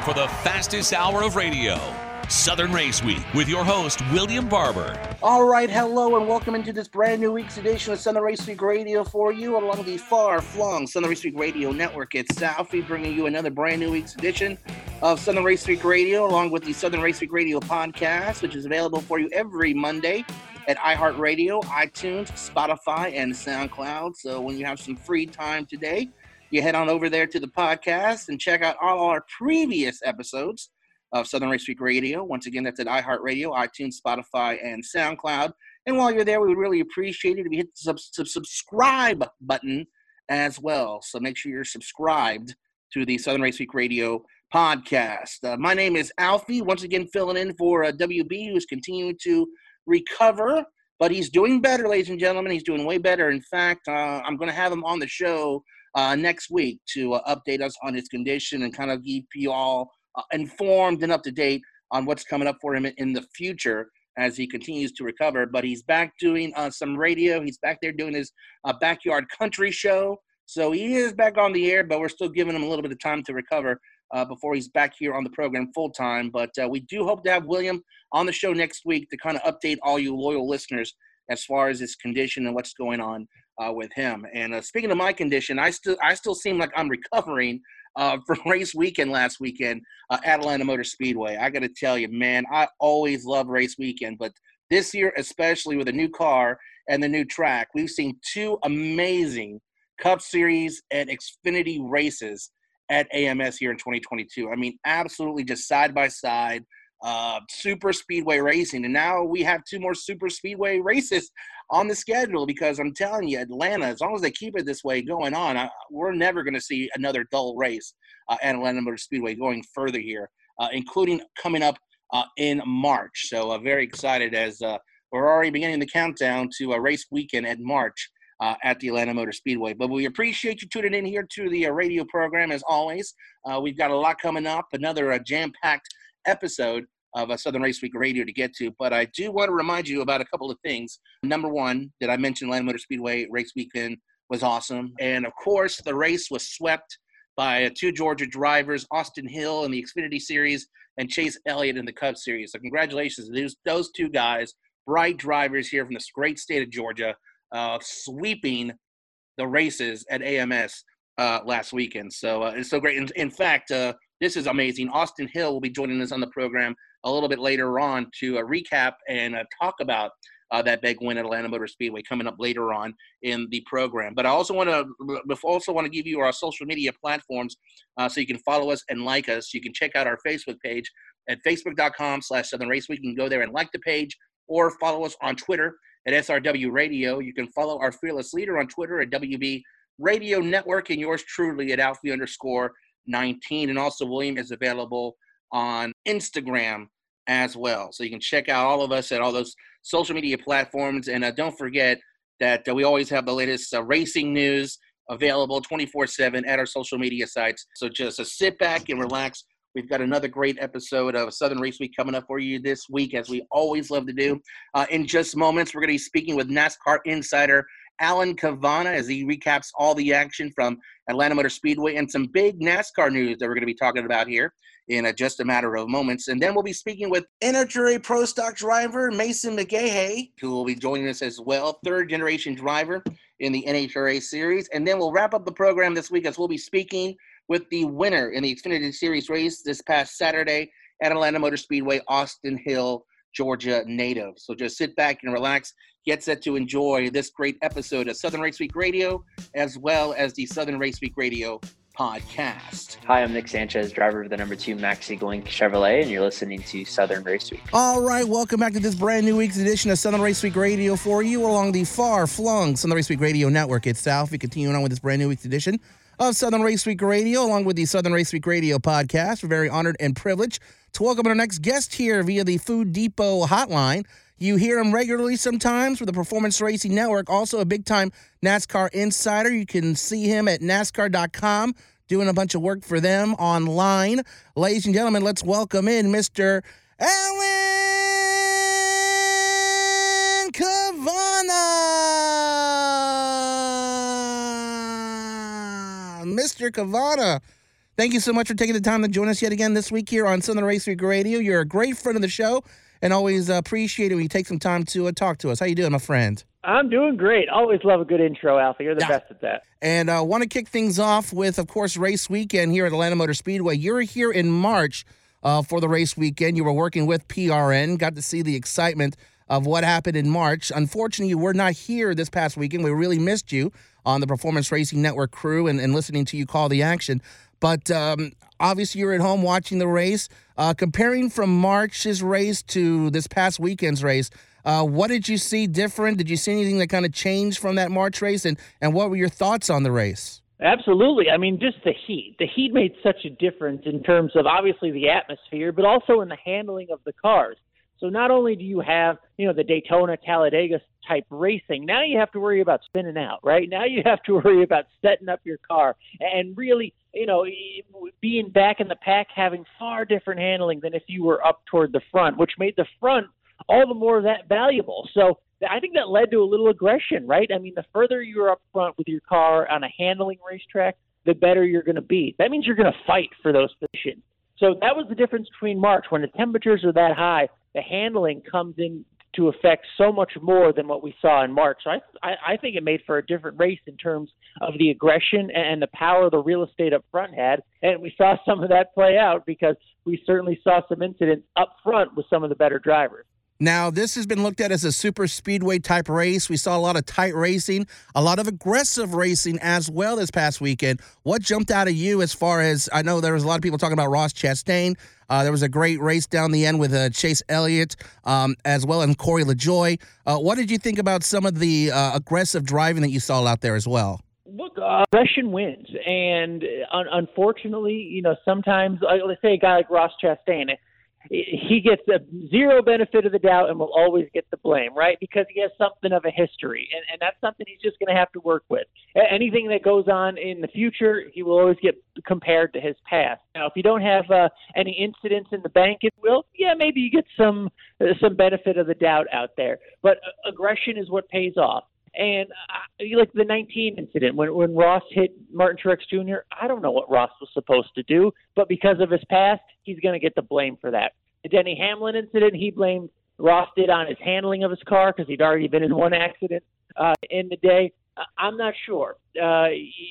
time for the fastest hour of radio. Southern Race Week with your host, William Barber. All right, hello, and welcome into this brand new week's edition of Southern Race Week Radio for you along the far flung Southern Race Week Radio network. It's Southie bringing you another brand new week's edition of Southern Race Week Radio, along with the Southern Race Week Radio podcast, which is available for you every Monday at iHeartRadio, iTunes, Spotify, and SoundCloud. So when you have some free time today, you head on over there to the podcast and check out all our previous episodes of Southern Race Week Radio. Once again, that's at iHeartRadio, iTunes, Spotify, and SoundCloud. And while you're there, we would really appreciate it if you hit the sub- sub- subscribe button as well. So make sure you're subscribed to the Southern Race Week Radio podcast. Uh, my name is Alfie, once again filling in for uh, WB, who's continuing to recover, but he's doing better, ladies and gentlemen. He's doing way better. In fact, uh, I'm going to have him on the show uh, next week to uh, update us on his condition and kind of keep you all uh, informed and up to date on what's coming up for him in the future as he continues to recover. But he's back doing uh, some radio. He's back there doing his uh, backyard country show. So he is back on the air, but we're still giving him a little bit of time to recover uh, before he's back here on the program full time. But we do hope to have William on the show next week to kind of update all you loyal listeners as far as his condition and what's going on uh, with him. And uh, speaking of my condition, I still I still seem like I'm recovering uh, from race weekend last weekend uh, at Atlanta Motor Speedway. I got to tell you, man, I always love race weekend, but this year, especially with a new car and the new track, we've seen two amazing Cup Series and Xfinity races at AMS here in 2022. I mean, absolutely just side by side uh, super speedway racing. And now we have two more super speedway races on the schedule because I'm telling you, Atlanta, as long as they keep it this way going on, I, we're never going to see another dull race uh, at Atlanta Motor Speedway going further here, uh, including coming up uh, in March. So uh, very excited as uh, we're already beginning the countdown to a race weekend in March. Uh, at the Atlanta Motor Speedway. But we appreciate you tuning in here to the uh, radio program as always. Uh, we've got a lot coming up, another jam packed episode of a Southern Race Week radio to get to. But I do want to remind you about a couple of things. Number one, did I mention Atlanta Motor Speedway race weekend was awesome. And of course, the race was swept by uh, two Georgia drivers, Austin Hill in the Xfinity Series and Chase Elliott in the Cup Series. So congratulations to those, those two guys, bright drivers here from this great state of Georgia, uh, sweeping the races at AMS uh, last weekend. So uh, it's so great. In, in fact, uh, this is amazing. Austin Hill will be joining us on the program a little bit later on to uh, recap and uh, talk about uh, that big win at Atlanta Motor Speedway coming up later on in the program. But I also want to also want to give you our social media platforms uh, so you can follow us and like us. You can check out our Facebook page at facebook.com slash Southern Race Week. You can go there and like the page or follow us on Twitter at SRW Radio. You can follow our fearless leader on Twitter at WB Radio Network and yours truly at Alfie underscore 19. And also William is available on Instagram as well. So you can check out all of us at all those social media platforms. And uh, don't forget that uh, we always have the latest uh, racing news available 24 7 at our social media sites. So just uh, sit back and relax. We've got another great episode of Southern Race Week coming up for you this week, as we always love to do. Uh, in just moments, we're going to be speaking with NASCAR insider Alan Cavanna as he recaps all the action from Atlanta Motor Speedway and some big NASCAR news that we're going to be talking about here in a, just a matter of moments. And then we'll be speaking with NHRA Pro Stock driver Mason McGaha, who will be joining us as well, third generation driver in the NHRA series. And then we'll wrap up the program this week as we'll be speaking with the winner in the Xfinity Series race this past Saturday at Atlanta Motor Speedway, Austin Hill, Georgia native. So just sit back and relax get set to enjoy this great episode of Southern Race Week Radio, as well as the Southern Race Week Radio podcast. Hi, I'm Nick Sanchez, driver of the number two Maxi Link Chevrolet, and you're listening to Southern Race Week. All right, welcome back to this brand new week's edition of Southern Race Week Radio for you along the far flung Southern Race Week Radio network itself. We continue on with this brand new week's edition of Southern Race Week Radio, along with the Southern Race Week Radio podcast. We're very honored and privileged to welcome our next guest here via the Food Depot hotline. You hear him regularly sometimes for the Performance Racing Network. Also, a big time NASCAR insider. You can see him at NASCAR.com doing a bunch of work for them online. Ladies and gentlemen, let's welcome in Mr. Alan Cavanna. Mr. Cavanna. Thank you so much for taking the time to join us yet again this week here on Southern Race Week Radio. You're a great friend of the show and always appreciate it when you take some time to uh, talk to us. How you doing, my friend? I'm doing great. Always love a good intro, Alfie. You're the Yeah. best at that. And I uh, want to kick things off with, of course, race weekend here at Atlanta Motor Speedway. You're here in March uh, for the race weekend. You were working with PRN, got to see the excitement of what happened in March. Unfortunately, you were not here this past weekend. We really missed you on the Performance Racing Network crew and, and listening to you call the action. But um, obviously, you're at home watching the race. Uh, comparing from March's race to this past weekend's race, uh, what did you see different? Did you see anything that kind of changed from that March race? And, and what were your thoughts on the race? Absolutely. I mean, just the heat. The heat made such a difference in terms of obviously the atmosphere, but also in the handling of the cars. So not only do you have, you know, the Daytona, Talladega type racing, now you have to worry about spinning out, right? Now you have to worry about setting up your car and really, you know, being back in the pack, having far different handling than if you were up toward the front, which made the front all the more that valuable. So I think that led to a little aggression, right? I mean, the further you're up front with your car on a handling racetrack, the better you're going to be. That means you're going to fight for those positions. So that was the difference between March. When the temperatures are that high, the handling comes in to affect so much more than what we saw in March. So I, I, I think it made for a different race in terms of the aggression and the power the real estate up front had. And we saw some of that play out because we certainly saw some incidents up front with some of the better drivers. Now, this has been looked at as a super speedway type race. We saw a lot of tight racing, a lot of aggressive racing as well this past weekend. What jumped out of you as far as I know there was a lot of people talking about Ross Chastain. Uh, there was a great race down the end with uh, Chase Elliott um, as well as Corey LaJoie. Uh, what did you think about some of the uh, aggressive driving that you saw out there as well? Look, uh, aggression wins, and uh, un- unfortunately, you know, sometimes, let's say a guy like Ross Chastain, he gets a zero benefit of the doubt and will always get the blame, right? Because he has something of a history, and, and that's something he's just going to have to work with. Anything that goes on in the future, he will always get compared to his past. Now, if you don't have uh, any incidents in the bank, it will, yeah, maybe you get some uh, some benefit of the doubt out there. But uh, aggression is what pays off. And uh, like the 19 incident when when Ross hit Martin Truex Jr., I don't know what Ross was supposed to do, but because of his past, he's going to get the blame for that. The Denny Hamlin incident, he blamed Ross did on his handling of his car because he'd already been in one accident uh, in the day. I'm not sure. Uh,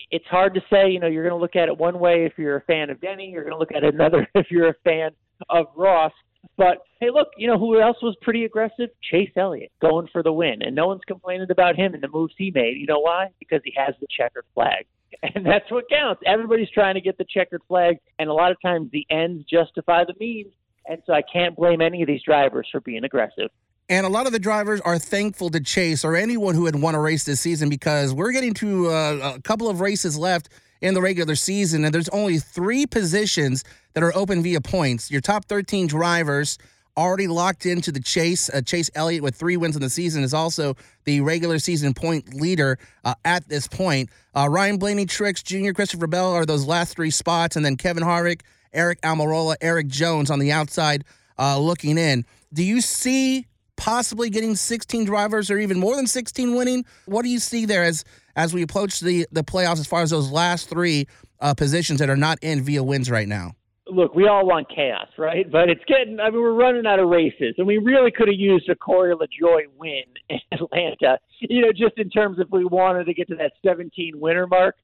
it's hard to say. You know, you're going to look at it one way if you're a fan of Denny. You're going to look at it another if you're a fan of Ross. But hey, look, you know who else was pretty aggressive? Chase Elliott going for the win, and no one's complaining about him and the moves he made. You know why? Because he has the checkered flag, and that's what counts. Everybody's trying to get the checkered flag, and a lot of times the ends justify the means. And so I can't blame any of these drivers for being aggressive. And a lot of the drivers are thankful to Chase or anyone who had won a race this season because we're getting to uh, a couple of races left in the regular season, and there's only three positions that are open via points. Your top 13 drivers already locked into the chase. Uh, chase Elliott with three wins in the season is also the regular season point leader uh, at this point. Uh, Ryan Blaney, Truex Jr., Christopher Bell are those last three spots, and then Kevin Harvick, Aric Almirola, Erik Jones on the outside uh, looking in. Do you see possibly getting 16 drivers or even more than 16 winning? What do you see there as as we approach the the playoffs as far as those last three uh, positions that are not in via wins right now? Look, we all want chaos, right? But it's getting. I mean, we're running out of races, and we really could have used a Corey LaJoie win in Atlanta. You know, just in terms if we wanted to get to that 17 winner mark.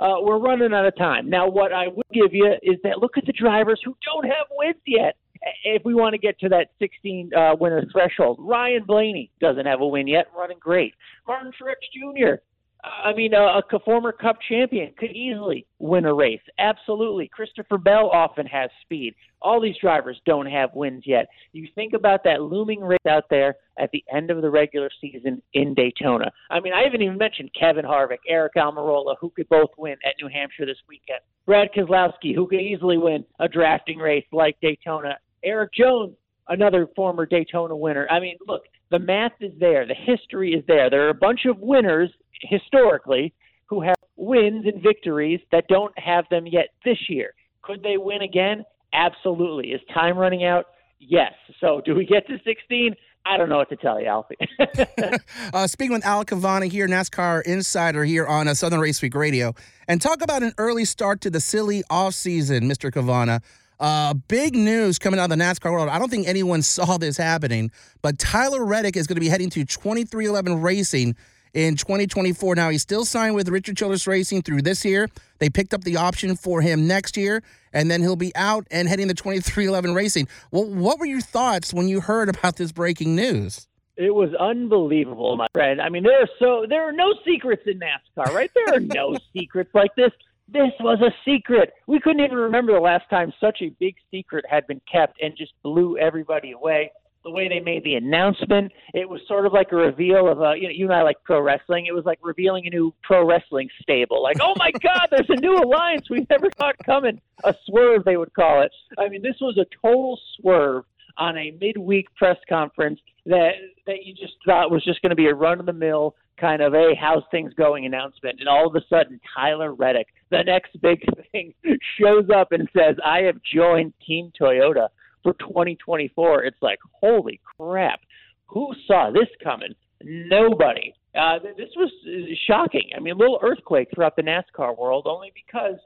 Uh, we're running out of time. Now, what I would give you is that look at the drivers who don't have wins yet. If we want to get to that 16 uh, winner threshold, Ryan Blaney doesn't have a win yet, running great. Martin Truex Jr. I mean, a, a former Cup champion could easily win a race. Absolutely. Christopher Bell often has speed. All these drivers don't have wins yet. You think about that looming race out there at the end of the regular season in Daytona. I mean, I haven't even mentioned Kevin Harvick, Aric Almirola, who could both win at New Hampshire this weekend. Brad Keselowski, who could easily win a drafting race like Daytona. Erik Jones, another former Daytona winner. I mean, look, the math is there, the history is there. There are a bunch of winners historically who have wins and victories that don't have them yet this year. Could they win again? Absolutely. Is time running out? Yes. So do we get to 16? I don't know what to tell you, Alfie. uh, speaking with Al Cavanna here, NASCAR insider here on uh, Southern Race Week Radio, and talk about an early start to the silly off season, Mr. Cavanna. Uh, big news coming out of the NASCAR world. I don't think anyone saw this happening, but Tyler Reddick is going to be heading to 2311 Racing in 2024. Now, he's still signed with Richard Childress Racing through this year. They picked up the option for him next year, and then he'll be out and heading to 2311 Racing. Well, what were your thoughts when you heard about this breaking news? It was unbelievable, my friend. I mean, there are so there are no secrets in NASCAR, right? There are no secrets like this. This was a secret. We couldn't even remember the last time such a big secret had been kept and just blew everybody away the way they made the announcement. It was sort of like a reveal of a you know you and I like pro wrestling. It was like revealing a new pro wrestling stable. Like oh my God, there's a new alliance we never thought coming. A swerve they would call it. I mean, this was a total swerve on a midweek press conference that that you just thought was just going to be a run of the mill kind of a how's things going announcement and all of a sudden Tyler Reddick the next big thing shows up and says I have joined team Toyota for 2024. It's like, holy crap. Who saw this coming? Nobody. Uh, this was uh, shocking. I mean, a little earthquake throughout the NASCAR world, only because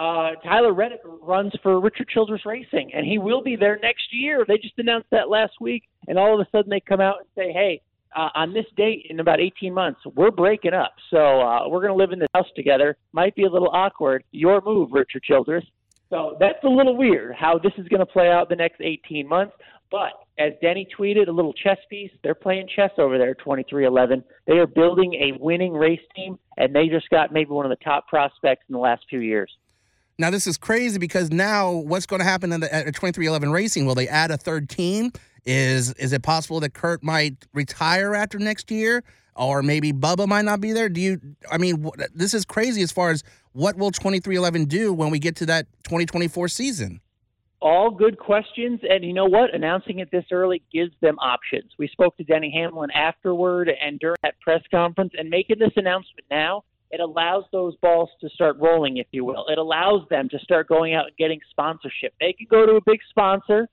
uh, Tyler Reddick runs for Richard Childress Racing, and he will be there next year. They just announced that last week, and all of a sudden they come out and say, "Hey, uh, on this date in about 18 months, we're breaking up, so uh, we're going to live in this house together. Might be a little awkward. Your move, Richard Childress." So that's a little weird how this is going to play out the next 18 months. But as Denny tweeted, a little chess piece. They're playing chess over there, 2311. They are building a winning race team, and they just got maybe one of the top prospects in the last few years. Now this is crazy because now what's going to happen in the, at 2311 Racing? Will they add a third team? Is is it possible that Kurt might retire after next year? or maybe Bubba might not be there. Do you? I mean, this is crazy as far as what will 2311 do when we get to that 2024 season. All good questions, and you know what? Announcing it this early gives them options. We spoke to Denny Hamlin afterward and during that press conference, and making this announcement now, it allows those balls to start rolling, if you will. It allows them to start going out and getting sponsorship. They can go to a big sponsor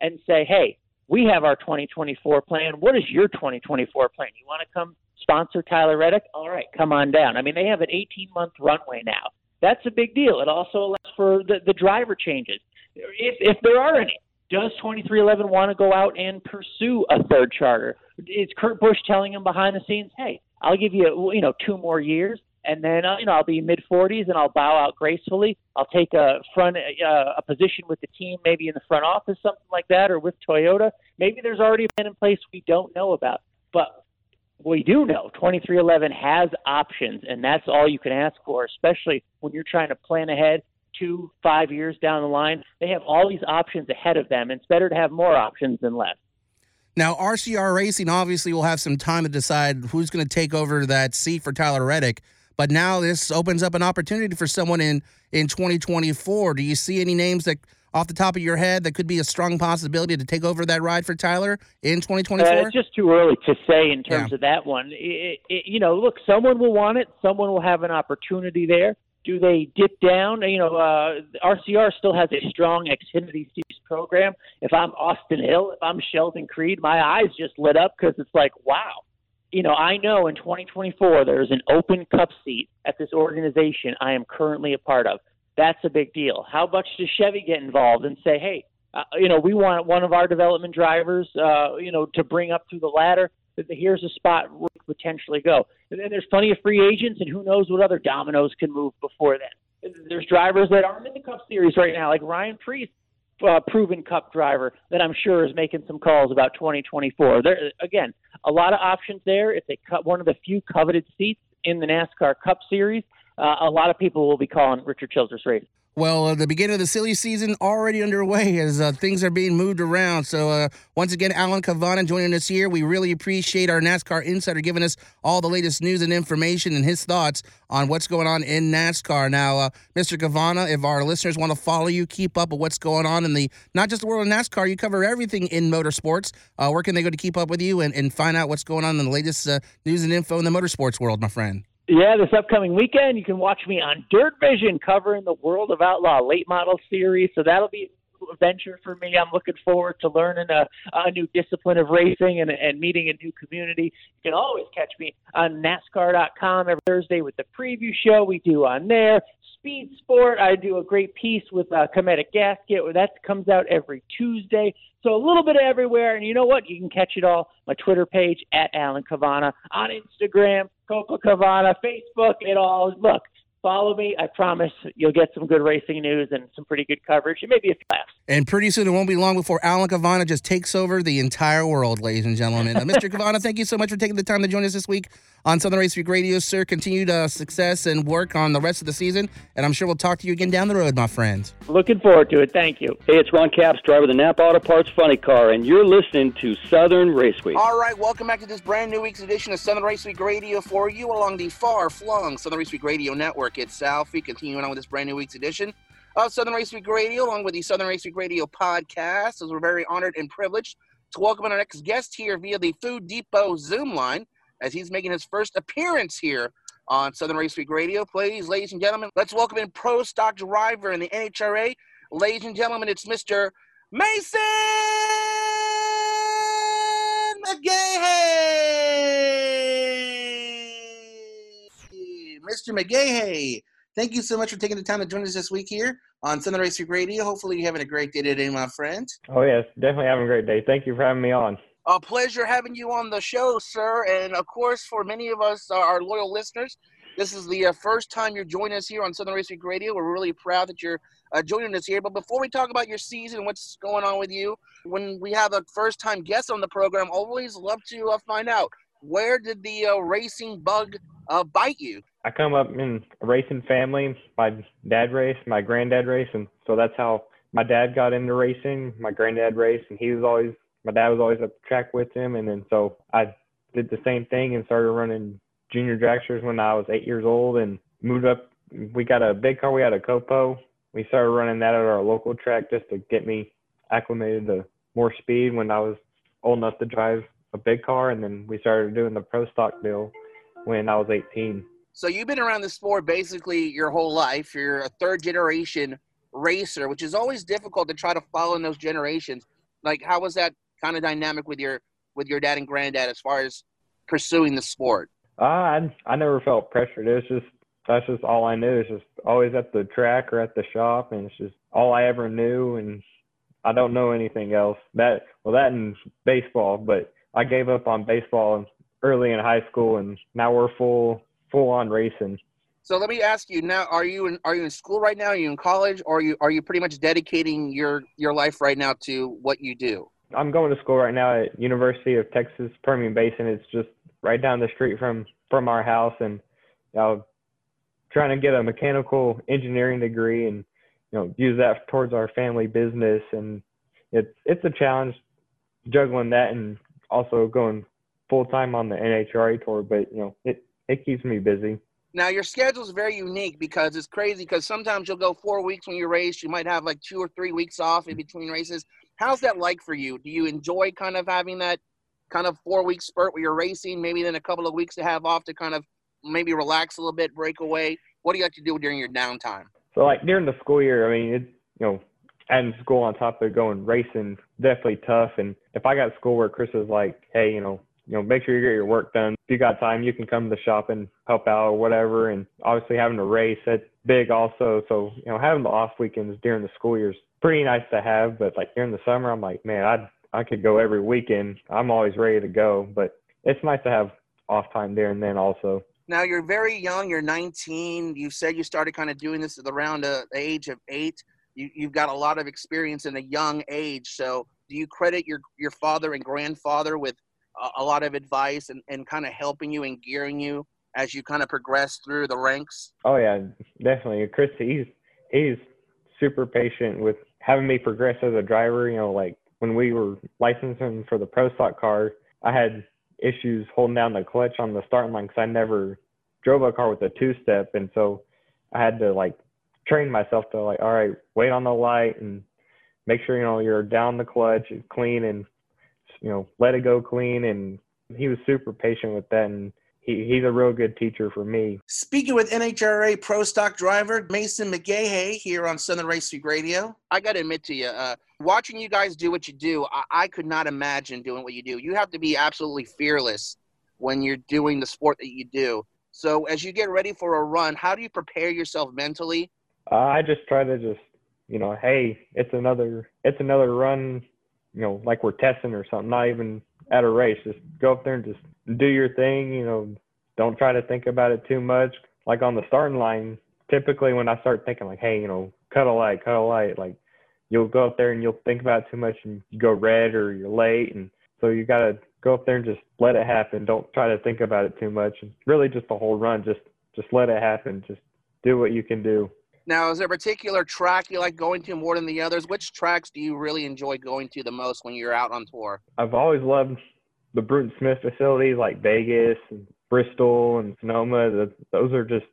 and say, "Hey, we have our 2024 plan. What is your 2024 plan? You want to come sponsor Tyler Reddick? All right, come on down. I mean, they have an 18 month runway now. That's a big deal. It also allows for the, the driver changes, if, if there are any. Does 2311 want to go out and pursue a third charter? Is Kurt Busch telling him behind the scenes, hey, I'll give you, you know, two more years, and then uh, you know I'll be mid 40s and I'll bow out gracefully. I'll take a front uh, a position with the team, maybe in the front office, something like that, or with Toyota. Maybe there's already a plan in place we don't know about. But we do know 2311 has options, and that's all you can ask for, especially when you're trying to plan ahead two, five years down the line. They have all these options ahead of them. It's better to have more options than less. Now, RCR Racing obviously will have some time to decide who's going to take over that seat for Tyler Reddick. But now this opens up an opportunity for someone in in 2024. Do you see any names that off the top of your head that could be a strong possibility to take over that ride for Tyler in 2024? Uh, it's just too early to say in terms yeah. of that one. It, it, you know, look, someone will want it. Someone will have an opportunity there. Do they dip down? You know, uh, RCR still has a strong Xfinity Series program. If I'm Austin Hill, if I'm Sheldon Creed, my eyes just lit up because it's like, wow. You know, I know in 2024 there's an open cup seat at this organization I am currently a part of. That's a big deal. How much does Chevy get involved and say, hey, uh, you know, we want one of our development drivers, uh, you know, to bring up through the ladder. Here's a spot we could potentially go. And then there's plenty of free agents, and who knows what other dominoes can move before then. There's drivers that aren't in the Cup Series right now, like Ryan Preece, uh, proven Cup driver that I'm sure is making some calls about 2024. There again, a lot of options there. It's a cut one of the few coveted seats in the NASCAR Cup Series uh, a lot of people will be calling Richard Childress Racing. Well, uh, the beginning of the silly season already underway as uh, things are being moved around. So, uh, once again, Alan Cavanna joining us here. We really appreciate our NASCAR insider giving us all the latest news and information and his thoughts on what's going on in NASCAR. Now, uh, Mr. Cavanna, if our listeners want to follow you, keep up with what's going on in the not just the world of NASCAR, you cover everything in motorsports. Uh, where can they go to keep up with you and, and find out what's going on in the latest uh, news and info in the motorsports world, my friend? Yeah, this upcoming weekend, you can watch me on Dirt Vision covering the World of Outlaw late model series. So that'll be venture for me. I'm looking forward to learning a, a new discipline of racing and, and meeting a new community. You can always catch me on NASCAR.com every Thursday with the preview show we do on there. Speed Sport, I do a great piece with uh, Cometic Gasket. Where that comes out every Tuesday. So a little bit everywhere. And you know what? You can catch it all. My Twitter page at Alan Cavanna, on Instagram, Copa Cavanna, Facebook, it all. Look, follow me. I promise you'll get some good racing news and some pretty good coverage and maybe a few laughs. And pretty soon, it won't be long before Alan Cavanna just takes over the entire world, ladies and gentlemen. Uh, Mr. Cavanna, thank you so much for taking the time to join us this week on Southern Race Week Radio, sir. Continued uh, success and work on the rest of the season, and I'm sure we'll talk to you again down the road, my friend. Looking forward to it. Thank you. Hey, it's Ron Capps, driver of the Napa Auto Parts Funny Car, and you're listening to Southern Race Week. All right, welcome back to this brand new week's edition of Southern Race Week Radio for you along the far-flung Southern Race Week Radio Network. It's Southie, continuing on with this brand new week's edition of Southern Race Week Radio, along with the Southern Race Week Radio podcast. As we're very honored and privileged to welcome our next guest here via the Food Depot Zoom line as he's making his first appearance here on Southern Race Week Radio. Please, ladies and gentlemen, let's welcome in pro stock driver in the NHRA. Ladies and gentlemen, it's Mr. Mason McGaha. Mr. McGaha, thank you so much for taking the time to join us this week here on Southern Race Week Radio. Hopefully, you're having a great day today, my friend. Oh, yes, definitely having a great day. Thank you for having me on. A pleasure having you on the show, sir. And of course, for many of us, uh, our loyal listeners, this is the uh, first time you're joining us here on Southern Race Week Radio. We're really proud that you're uh, joining us here. But before we talk about your season and what's going on with you, when we have a first time guest on the program, always love to uh, find out where did the uh, racing bug uh, bite you? I come up in a racing family. My dad raced, my granddad raced, and so that's how my dad got into racing. My granddad raced, and he was always my dad was always at the track with him, and then so I did the same thing and started running junior dragsters when I was eight years old, and moved up. We got a big car. We had a Copo. We started running that at our local track just to get me acclimated to more speed when I was old enough to drive a big car, and then we started doing the pro stock deal when I was 18. So you've been around the sport basically your whole life. You're a third generation racer, which is always difficult to try to follow in those generations. Like, how was that kind of dynamic with your with your dad and granddad as far as pursuing the sport? Uh, I I never felt pressured. It was just that's just all I knew. It's just always at the track or at the shop, and it's just all I ever knew. And I don't know anything else. That well, that and baseball, but I gave up on baseball early in high school, and now we're full full on racing. So let me ask you now: Are you in Are you in school right now? Are you in college, or are you Are you pretty much dedicating your your life right now to what you do? I'm going to school right now at University of Texas Permian Basin. It's just right down the street from from our house, and you know, trying to get a mechanical engineering degree and you know use that towards our family business. And it's it's a challenge juggling that and also going full time on the NHRA tour, but you know it it keeps me busy. Now your schedule is very unique because it's crazy because sometimes you'll go four weeks when you race. You might have like two or three weeks off in between races. How's that like for you? Do you enjoy kind of having that kind of four week spurt where you're racing, maybe then a couple of weeks to have off to kind of maybe relax a little bit, break away? What do you like to do during your downtime? So like during the school year, I mean, it's you know, adding school on top of going racing definitely tough. And if I got school where Chris was like, hey, you know, you know, make sure you get your work done. If you got time, you can come to the shop and help out or whatever. And obviously having to race, that's big also. So, you know, having the off weekends during the school year is pretty nice to have. But like during the summer, I'm like, man, I I could go every weekend. I'm always ready to go. But it's nice to have off time there and then also. Now you're very young. You're 19. You said you started kind of doing this at around uh, the age of eight. You, you've got a lot of experience in a young age. So do you credit your your father and grandfather with a, a lot of advice and, and kind of helping you and gearing you as you kind of progress through the ranks? Oh yeah, definitely. Chris, he's he's super patient with having me progress as a driver. You know, like when we were licensing for the pro stock car, I had issues holding down the clutch on the starting line because I never drove a car with a two step, and so I had to like train myself to like, all right, wait on the light and make sure you know you're down the clutch, and clean, and you know let it go clean. And he was super patient with that, and he, he's a real good teacher for me. Speaking with NHRA Pro Stock driver Mason McGaha here on Southern Race Week Radio, I got to admit to you, uh, watching you guys do what you do, I, I could not imagine doing what you do. You have to be absolutely fearless when you're doing the sport that you do. So, as you get ready for a run, how do you prepare yourself mentally? Uh, I just try to just, you know, hey, it's another, it's another run, you know, like we're testing or something. Not even at a race. Just go up there and just do your thing. You know, don't try to think about it too much. Like on the starting line, typically when I start thinking like, hey, you know, cut a light, cut a light, like you'll go up there and you'll think about it too much and you go red or you're late, and so you gotta go up there and just let it happen. Don't try to think about it too much. And really, just the whole run, just just let it happen. Just do what you can do. Now, is there a particular track you like going to more than the others? Which tracks do you really enjoy going to the most when you're out on tour? I've always loved the Bruton Smith facilities like Vegas and Bristol and Sonoma. The, those are just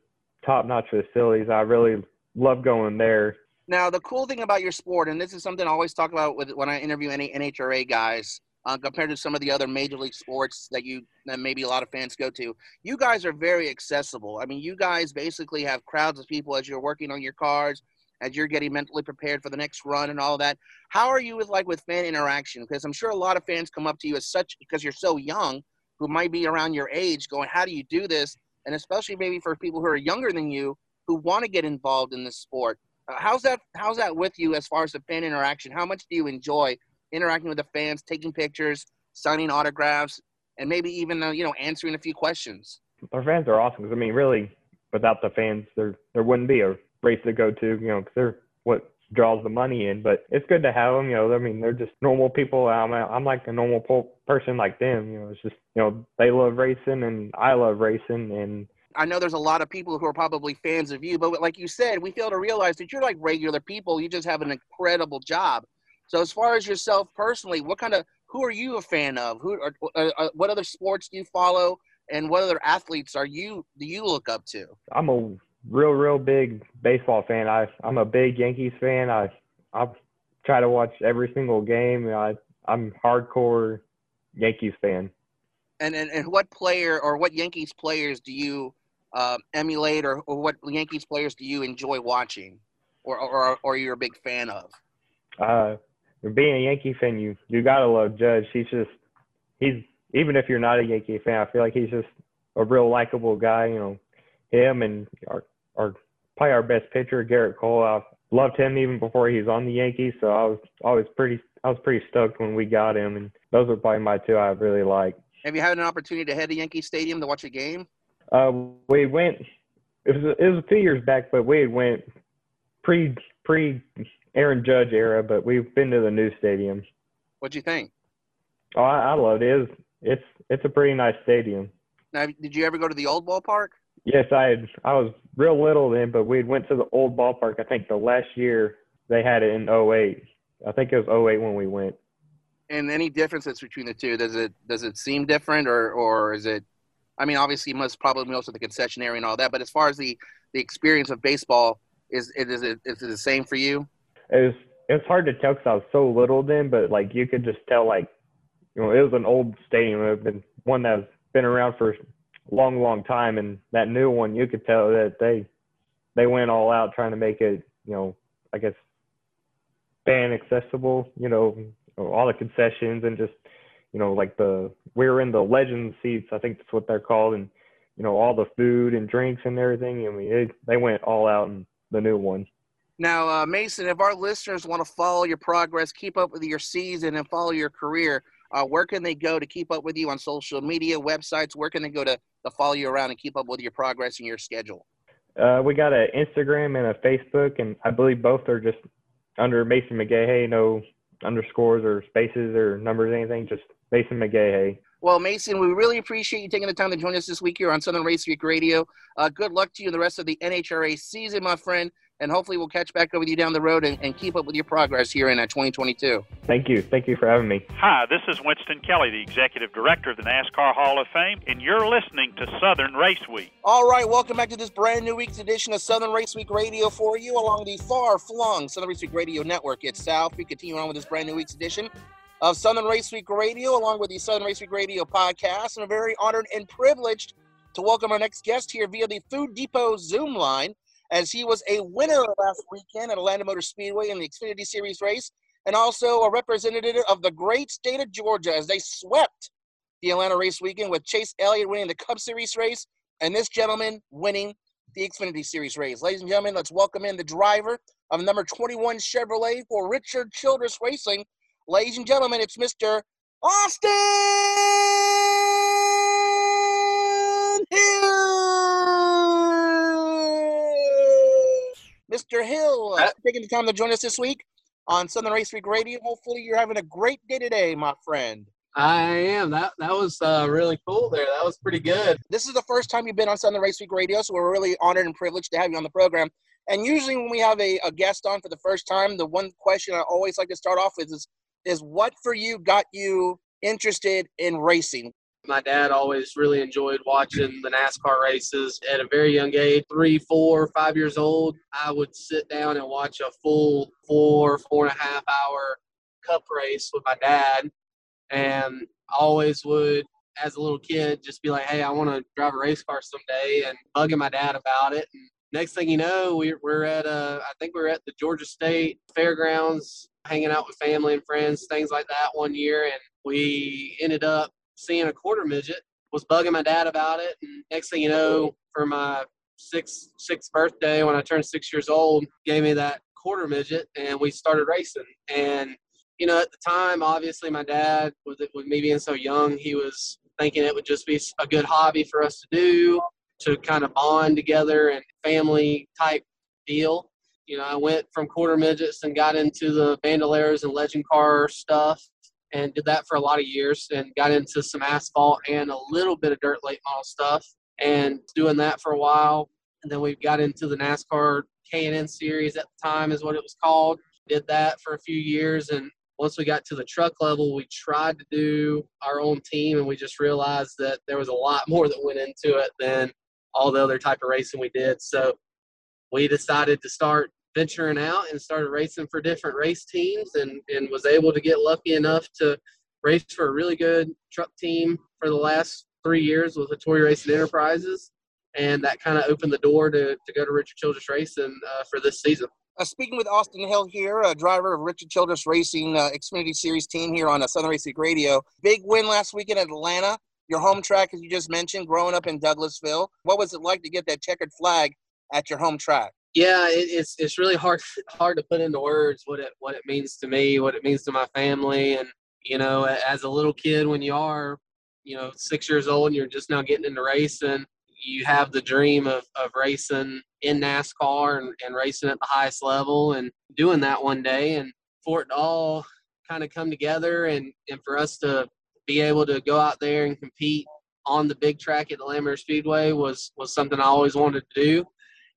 top notch facilities. I really love going there. Now, the cool thing about your sport, and this is something I always talk about with when I interview any NHRA guys, uh, compared to some of the other major league sports that you that maybe a lot of fans go to. You guys are very accessible. I mean, you guys basically have crowds of people as you're working on your cars, as you're getting mentally prepared for the next run and all that. How are you with like with fan interaction? Because I'm sure a lot of fans come up to you as such because you're so young, who might be around your age, going, "How do you do this?" And especially maybe for people who are younger than you who want to get involved in this sport. Uh, how's that? How's that with you as far as the fan interaction? How much do you enjoy interacting with the fans, taking pictures, signing autographs, and maybe even uh, you know answering a few questions. Our fans are awesome because I mean, really, without the fans, there there wouldn't be a race to go to. You know, because they're what draws the money in. But it's good to have them. You know, I mean, they're just normal people. I'm I'm like a normal po- person like them. You know, it's just you know they love racing and I love racing and. I know there's a lot of people who are probably fans of you, but like you said, we fail to realize that you're like regular people. You just have an incredible job. So as far as yourself personally, what kind of who are you a fan of? Who are, uh, uh, what other sports do you follow, and what other athletes are you do you look up to? I'm a real real big baseball fan. I I'm a big Yankees fan. I I try to watch every single game. I I'm hardcore Yankees fan. And and, and what player or what Yankees players do you uh, emulate, or, or what Yankees players do you enjoy watching, or or or you're a big fan of? Uh, being a Yankee fan, you you gotta love Judge. He's just he's even if you're not a Yankee fan, I feel like he's just a real likable guy. You know, him and our our probably our best pitcher, Gerrit Cole. I loved him even before he was on the Yankees, so I was always pretty I was pretty stoked when we got him, and those were probably my two I really like. Have you had an opportunity to head to Yankee Stadium to watch a game? Uh, we went. It was it was a few years back, but we had went pre pre Aaron Judge era, but we've been to the new stadium. What'd you think? Oh, I, I loved it. It's, it's it's a pretty nice stadium. Now, did you ever go to the old ballpark? Yes, I had. I was real little then, but we went to the old ballpark. I think the last year they had it in 08. I think it was 08 when we went. And any differences between the two? Does it does it seem different, or or is it? I mean, obviously, must probably most of the concession area and all that. But as far as the the experience of baseball, is it is it is it the same for you? It was it was hard to tell because I was so little then, but like you could just tell like you know it was an old stadium, it been one that's been around for a long, long time, and that new one you could tell that they they went all out trying to make it you know I guess fan accessible, you know all the concessions and just you know like the we were in the legend seats, I think that's what they're called, and you know all the food and drinks and everything. I mean it, they went all out in the new one. Now, uh, Mason, if our listeners want to follow your progress, keep up with your season, and follow your career, uh, where can they go to keep up with you on social media, websites? Where can they go to, to follow you around and keep up with your progress and your schedule? Uh, we got an Instagram and a Facebook, and I believe both are just under Mason McGaha, no underscores or spaces or numbers, anything, just Mason McGaha. Well, Mason, we really appreciate you taking the time to join us this week here on Southern Race Week Radio. Uh, good luck to you in the rest of the NHRA season, my friend and hopefully we'll catch back up with you down the road and, and keep up with your progress here in uh, 2022. Thank you. Thank you for having me. Hi, this is Winston Kelley, the Executive Director of the NASCAR Hall of Fame, and you're listening to Southern Race Week. All right, welcome back to this brand new week's edition of Southern Race Week Radio for you along the far-flung Southern Race Week Radio Network itself. We continue on with this brand new week's edition of Southern Race Week Radio along with the Southern Race Week Radio podcast. And I'm very honored and privileged to welcome our next guest here via the Food Depot Zoom line, as he was a winner last weekend at Atlanta Motor Speedway in the Xfinity Series race, and also a representative of the great state of Georgia as they swept the Atlanta race weekend with Chase Elliott winning the Cup Series race and this gentleman winning the Xfinity Series race. Ladies and gentlemen, let's welcome in the driver of number 21 Chevrolet for Richard Childress Racing. Ladies and gentlemen, it's Mr. Austin Mr. Hill, uh, taking the time to join us this week on Southern Race Week Radio. Hopefully, you're having a great day today, my friend. I am. That that was uh, really cool there. That was pretty good. This is the first time you've been on Southern Race Week Radio, so we're really honored and privileged to have you on the program. And usually, when we have a, a guest on for the first time, the one question I always like to start off with is, is what for you got you interested in racing? My dad always really enjoyed watching the NASCAR races at a very young age, three, four, five years old. I would sit down and watch a full four, four and a half hour cup race with my dad and always would as a little kid just be like hey i want to drive a race car someday and bugging my dad about it and next thing you know we're, we're at uh, i think we are at the georgia state fairgrounds hanging out with family and friends things like that one year and we ended up seeing a quarter midget was bugging my dad about it and next thing you know for my sixth sixth birthday when i turned six years old gave me that quarter midget and we started racing and you know, at the time, obviously, my dad, with it, with me being so young, he was thinking it would just be a good hobby for us to do, to kind of bond together and family type deal. You know, I went from quarter midgets and got into the Bandoleros and legend car stuff and did that for a lot of years and got into some asphalt and a little bit of dirt late model stuff and doing that for a while. And then we got into the NASCAR K&N series at the time is what it was called. Did that for a few years and once we got to the truck level, we tried to do our own team, and we just realized that there was a lot more that went into it than all the other type of racing we did. So we decided to start venturing out and started racing for different race teams, and and was able to get lucky enough to race for a really good truck team for the last three years with Hattori Racing Enterprises, and that kind of opened the door to to go to Richard Childress Racing uh, for this season. Uh, speaking with Austin Hill here, a driver of Richard Childress Racing uh, Xfinity Series team here on uh, Southern Racing Radio. Big win last weekend at Atlanta. Your home track, as you just mentioned, growing up in Douglasville. What was it like to get that checkered flag at your home track? Yeah, it, it's it's really hard hard to put into words what it what it means to me, what it means to my family, and you know, as a little kid when you are, you know, six years old and you're just now getting into racing, you have the dream of, of racing in NASCAR and, and racing at the highest level and doing that one day. And for it all kind of come together and, and for us to be able to go out there and compete on the big track at Atlanta Motor Speedway was, was something I always wanted to do.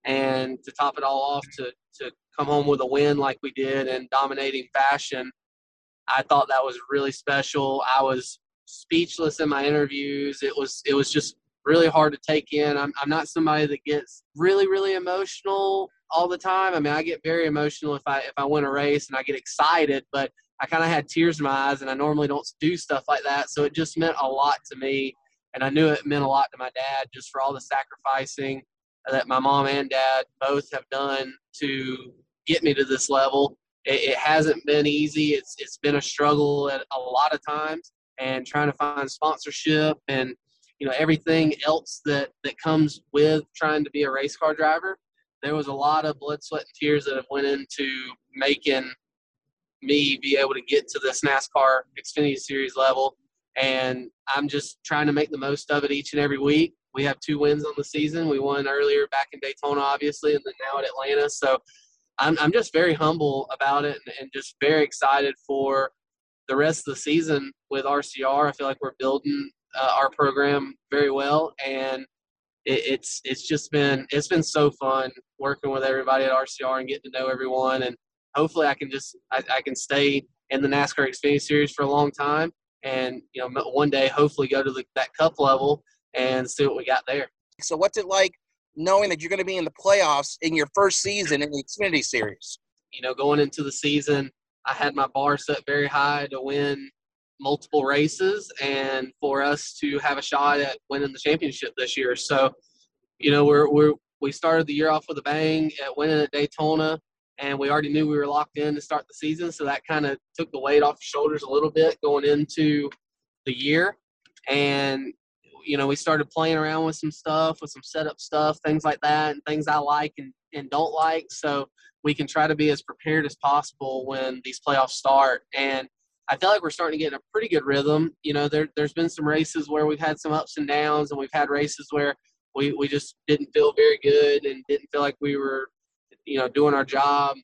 And to top it all off, to, to come home with a win like we did in dominating fashion, I thought that was really special. I was speechless in my interviews. It was it was just really hard to take in. I'm, I'm not somebody that gets really, really emotional all the time. I mean, I get very emotional if I if I win a race and I get excited, but I kind of had tears in my eyes, and I normally don't do stuff like that. So it just meant a lot to me, and I knew it meant a lot to my dad just for all the sacrificing that my mom and dad both have done to get me to this level. It, it hasn't been easy. It's it's been a struggle at a lot of times, and trying to find sponsorship and you know everything else that that comes with trying to be a race car driver there was a lot of blood sweat and tears that have went into making me be able to get to this nascar xfinity series level and i'm just trying to make the most of it each and every week we have two wins on the season. We won earlier back in daytona obviously and then now at atlanta. So i'm, I'm just very humble about it and, and just very excited for the rest of the season with rcr i feel like we're building uh, our program very well, and it, it's it's just been it's been so fun working with everybody at RCR and getting to know everyone, and hopefully I can just I, I can stay in the NASCAR Xfinity Series for a long time, and you know one day hopefully go to the, that Cup level Mm-hmm. and see what we got there. So what's it like knowing that you're going to be in the playoffs in your first season in the Xfinity Series? You know, going into the season, I had my bar set very high to win multiple races and for us to have a shot at winning the championship this year. So, you know, we're we're we started the year off with a bang at winning at Daytona, and we already knew we were locked in to start the season. So that kind of took the weight off the shoulders a little bit going into the year. And you know, we started playing around with some stuff, with some setup stuff, things like that, and things I like and, and don't like. So we can try to be as prepared as possible when these playoffs start. And I feel like we're starting to get in a pretty good rhythm. You know, there, there's been some races where we've had some ups and downs, and we've had races where we, we just didn't feel very good and didn't feel like we were, you know, doing our job.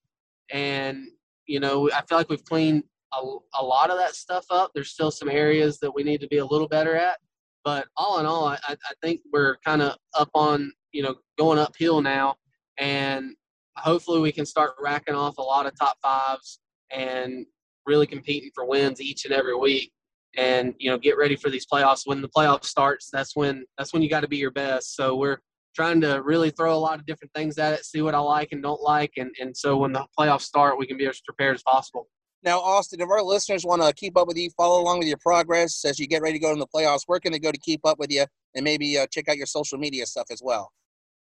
And, you know, I feel like we've cleaned a, a lot of that stuff up. There's still some areas that we need to be a little better at. But all in all, I, I think we're kind of up on, you know, going uphill now. And hopefully we can start racking off a lot of top fives and really competing for wins each and every week and you know get ready for these playoffs when the playoffs starts that's when that's when you got to be your best so we're trying to really throw a lot of different things at it see what i like and don't like and, and so when the playoffs start we can be as prepared as possible now austin if our listeners want to keep up with you follow along with your progress as you get ready to go in the playoffs where can they go to keep up with you and maybe uh, check out your social media stuff as well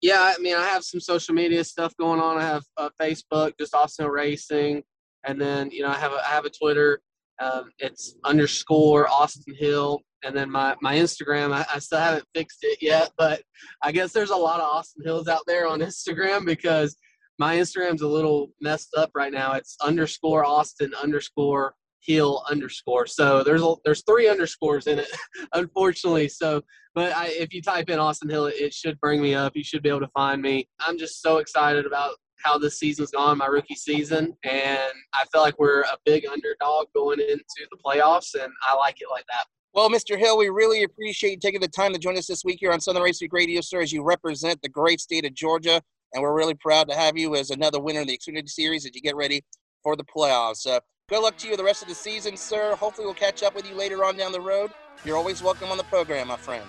yeah i mean i have some social media stuff going on i have uh, facebook just austin racing and then you know i have a, I have a twitter um, it's underscore Austin Hill. And then my, my Instagram, I, I, still haven't fixed it yet, but I guess there's a lot of Austin Hills out there on Instagram because my Instagram's a little messed up right now. It's underscore Austin underscore Hill underscore. So there's a, there's three underscores in it, unfortunately. So, but I, if you type in Austin Hill, it, it should bring me up. You should be able to find me. I'm just so excited about how this season's gone, my rookie season, and I feel like we're a big underdog going into the playoffs, and I like it like that. Well, Mr. Hill, we really appreciate you taking the time to join us this week here on Southern Race Week Radio, sir, as you represent the great state of Georgia, and we're really proud to have you as another winner in the Xfinity Series as you get ready for the playoffs. Uh, good luck to you the rest of the season, sir. Hopefully, we'll catch up with you later on down the road. You're always welcome on the program, my friend.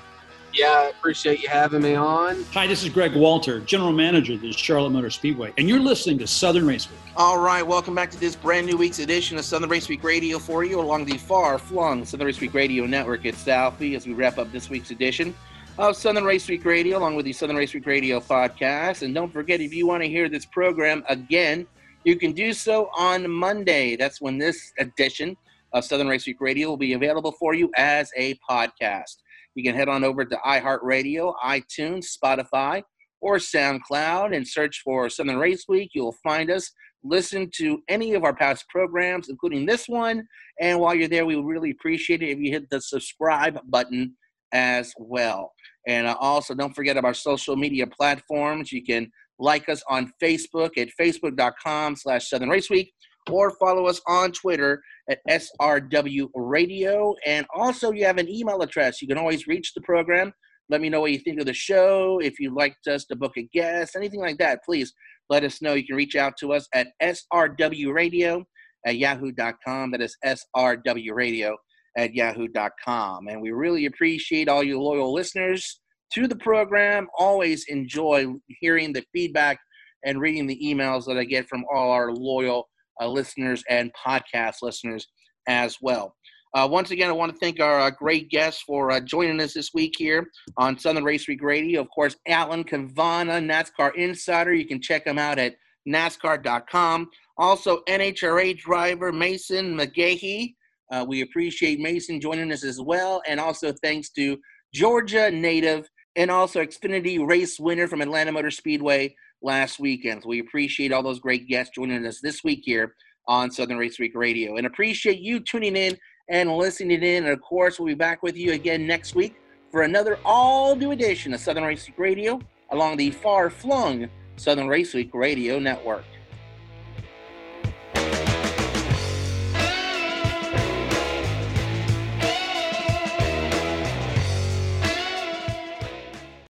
Yeah, I appreciate you having me on. Hi, this is Greg Walter, General Manager of the Charlotte Motor Speedway, and you're listening to Southern Race Week. All right, welcome back to this brand new week's edition of Southern Race Week Radio for you along the far flung Southern Race Week Radio network at Southie as we wrap up this week's edition of Southern Race Week Radio along with the Southern Race Week Radio podcast. And don't forget, if you want to hear this program again, you can do so on Monday. That's when this edition of Southern Race Week Radio will be available for you as a podcast. You can head on over to iHeartRadio, iTunes, Spotify, or SoundCloud and search for Southern Race Week. You'll find us. Listen to any of our past programs, including this one. And while you're there, we really appreciate it if you hit the subscribe button as well. And uh, also, don't forget about our social media platforms. You can like us on Facebook at facebook.com slash Southern Race Week or follow us on Twitter at SRW Radio. And also, you have an email address. You can always reach the program. Let me know what you think of the show. If you'd like us to book a guest, anything like that, please let us know. You can reach out to us at srwradio at yahoo.com. That is srwradio at yahoo.com. And we really appreciate all you loyal listeners to the program. Always enjoy hearing the feedback and reading the emails that I get from all our loyal uh, listeners and podcast listeners as well. Uh, once again, I want to thank our uh, great guests for uh, joining us this week here on Southern Race Week Radio. Of course, Alan Cavanna, NASCAR Insider. You can check him out at NASCAR.com. Also, NHRA driver Mason McGaha. Uh, we appreciate Mason joining us as well. And also, thanks to Georgia native and also Xfinity race winner from Atlanta Motor Speedway, last weekend. So we appreciate all those great guests joining us this week here on Southern Race Week Radio. And appreciate you tuning in and listening in. And of course, we'll be back with you again next week for another all new edition of Southern Race Week Radio along the far flung Southern Race Week Radio Network.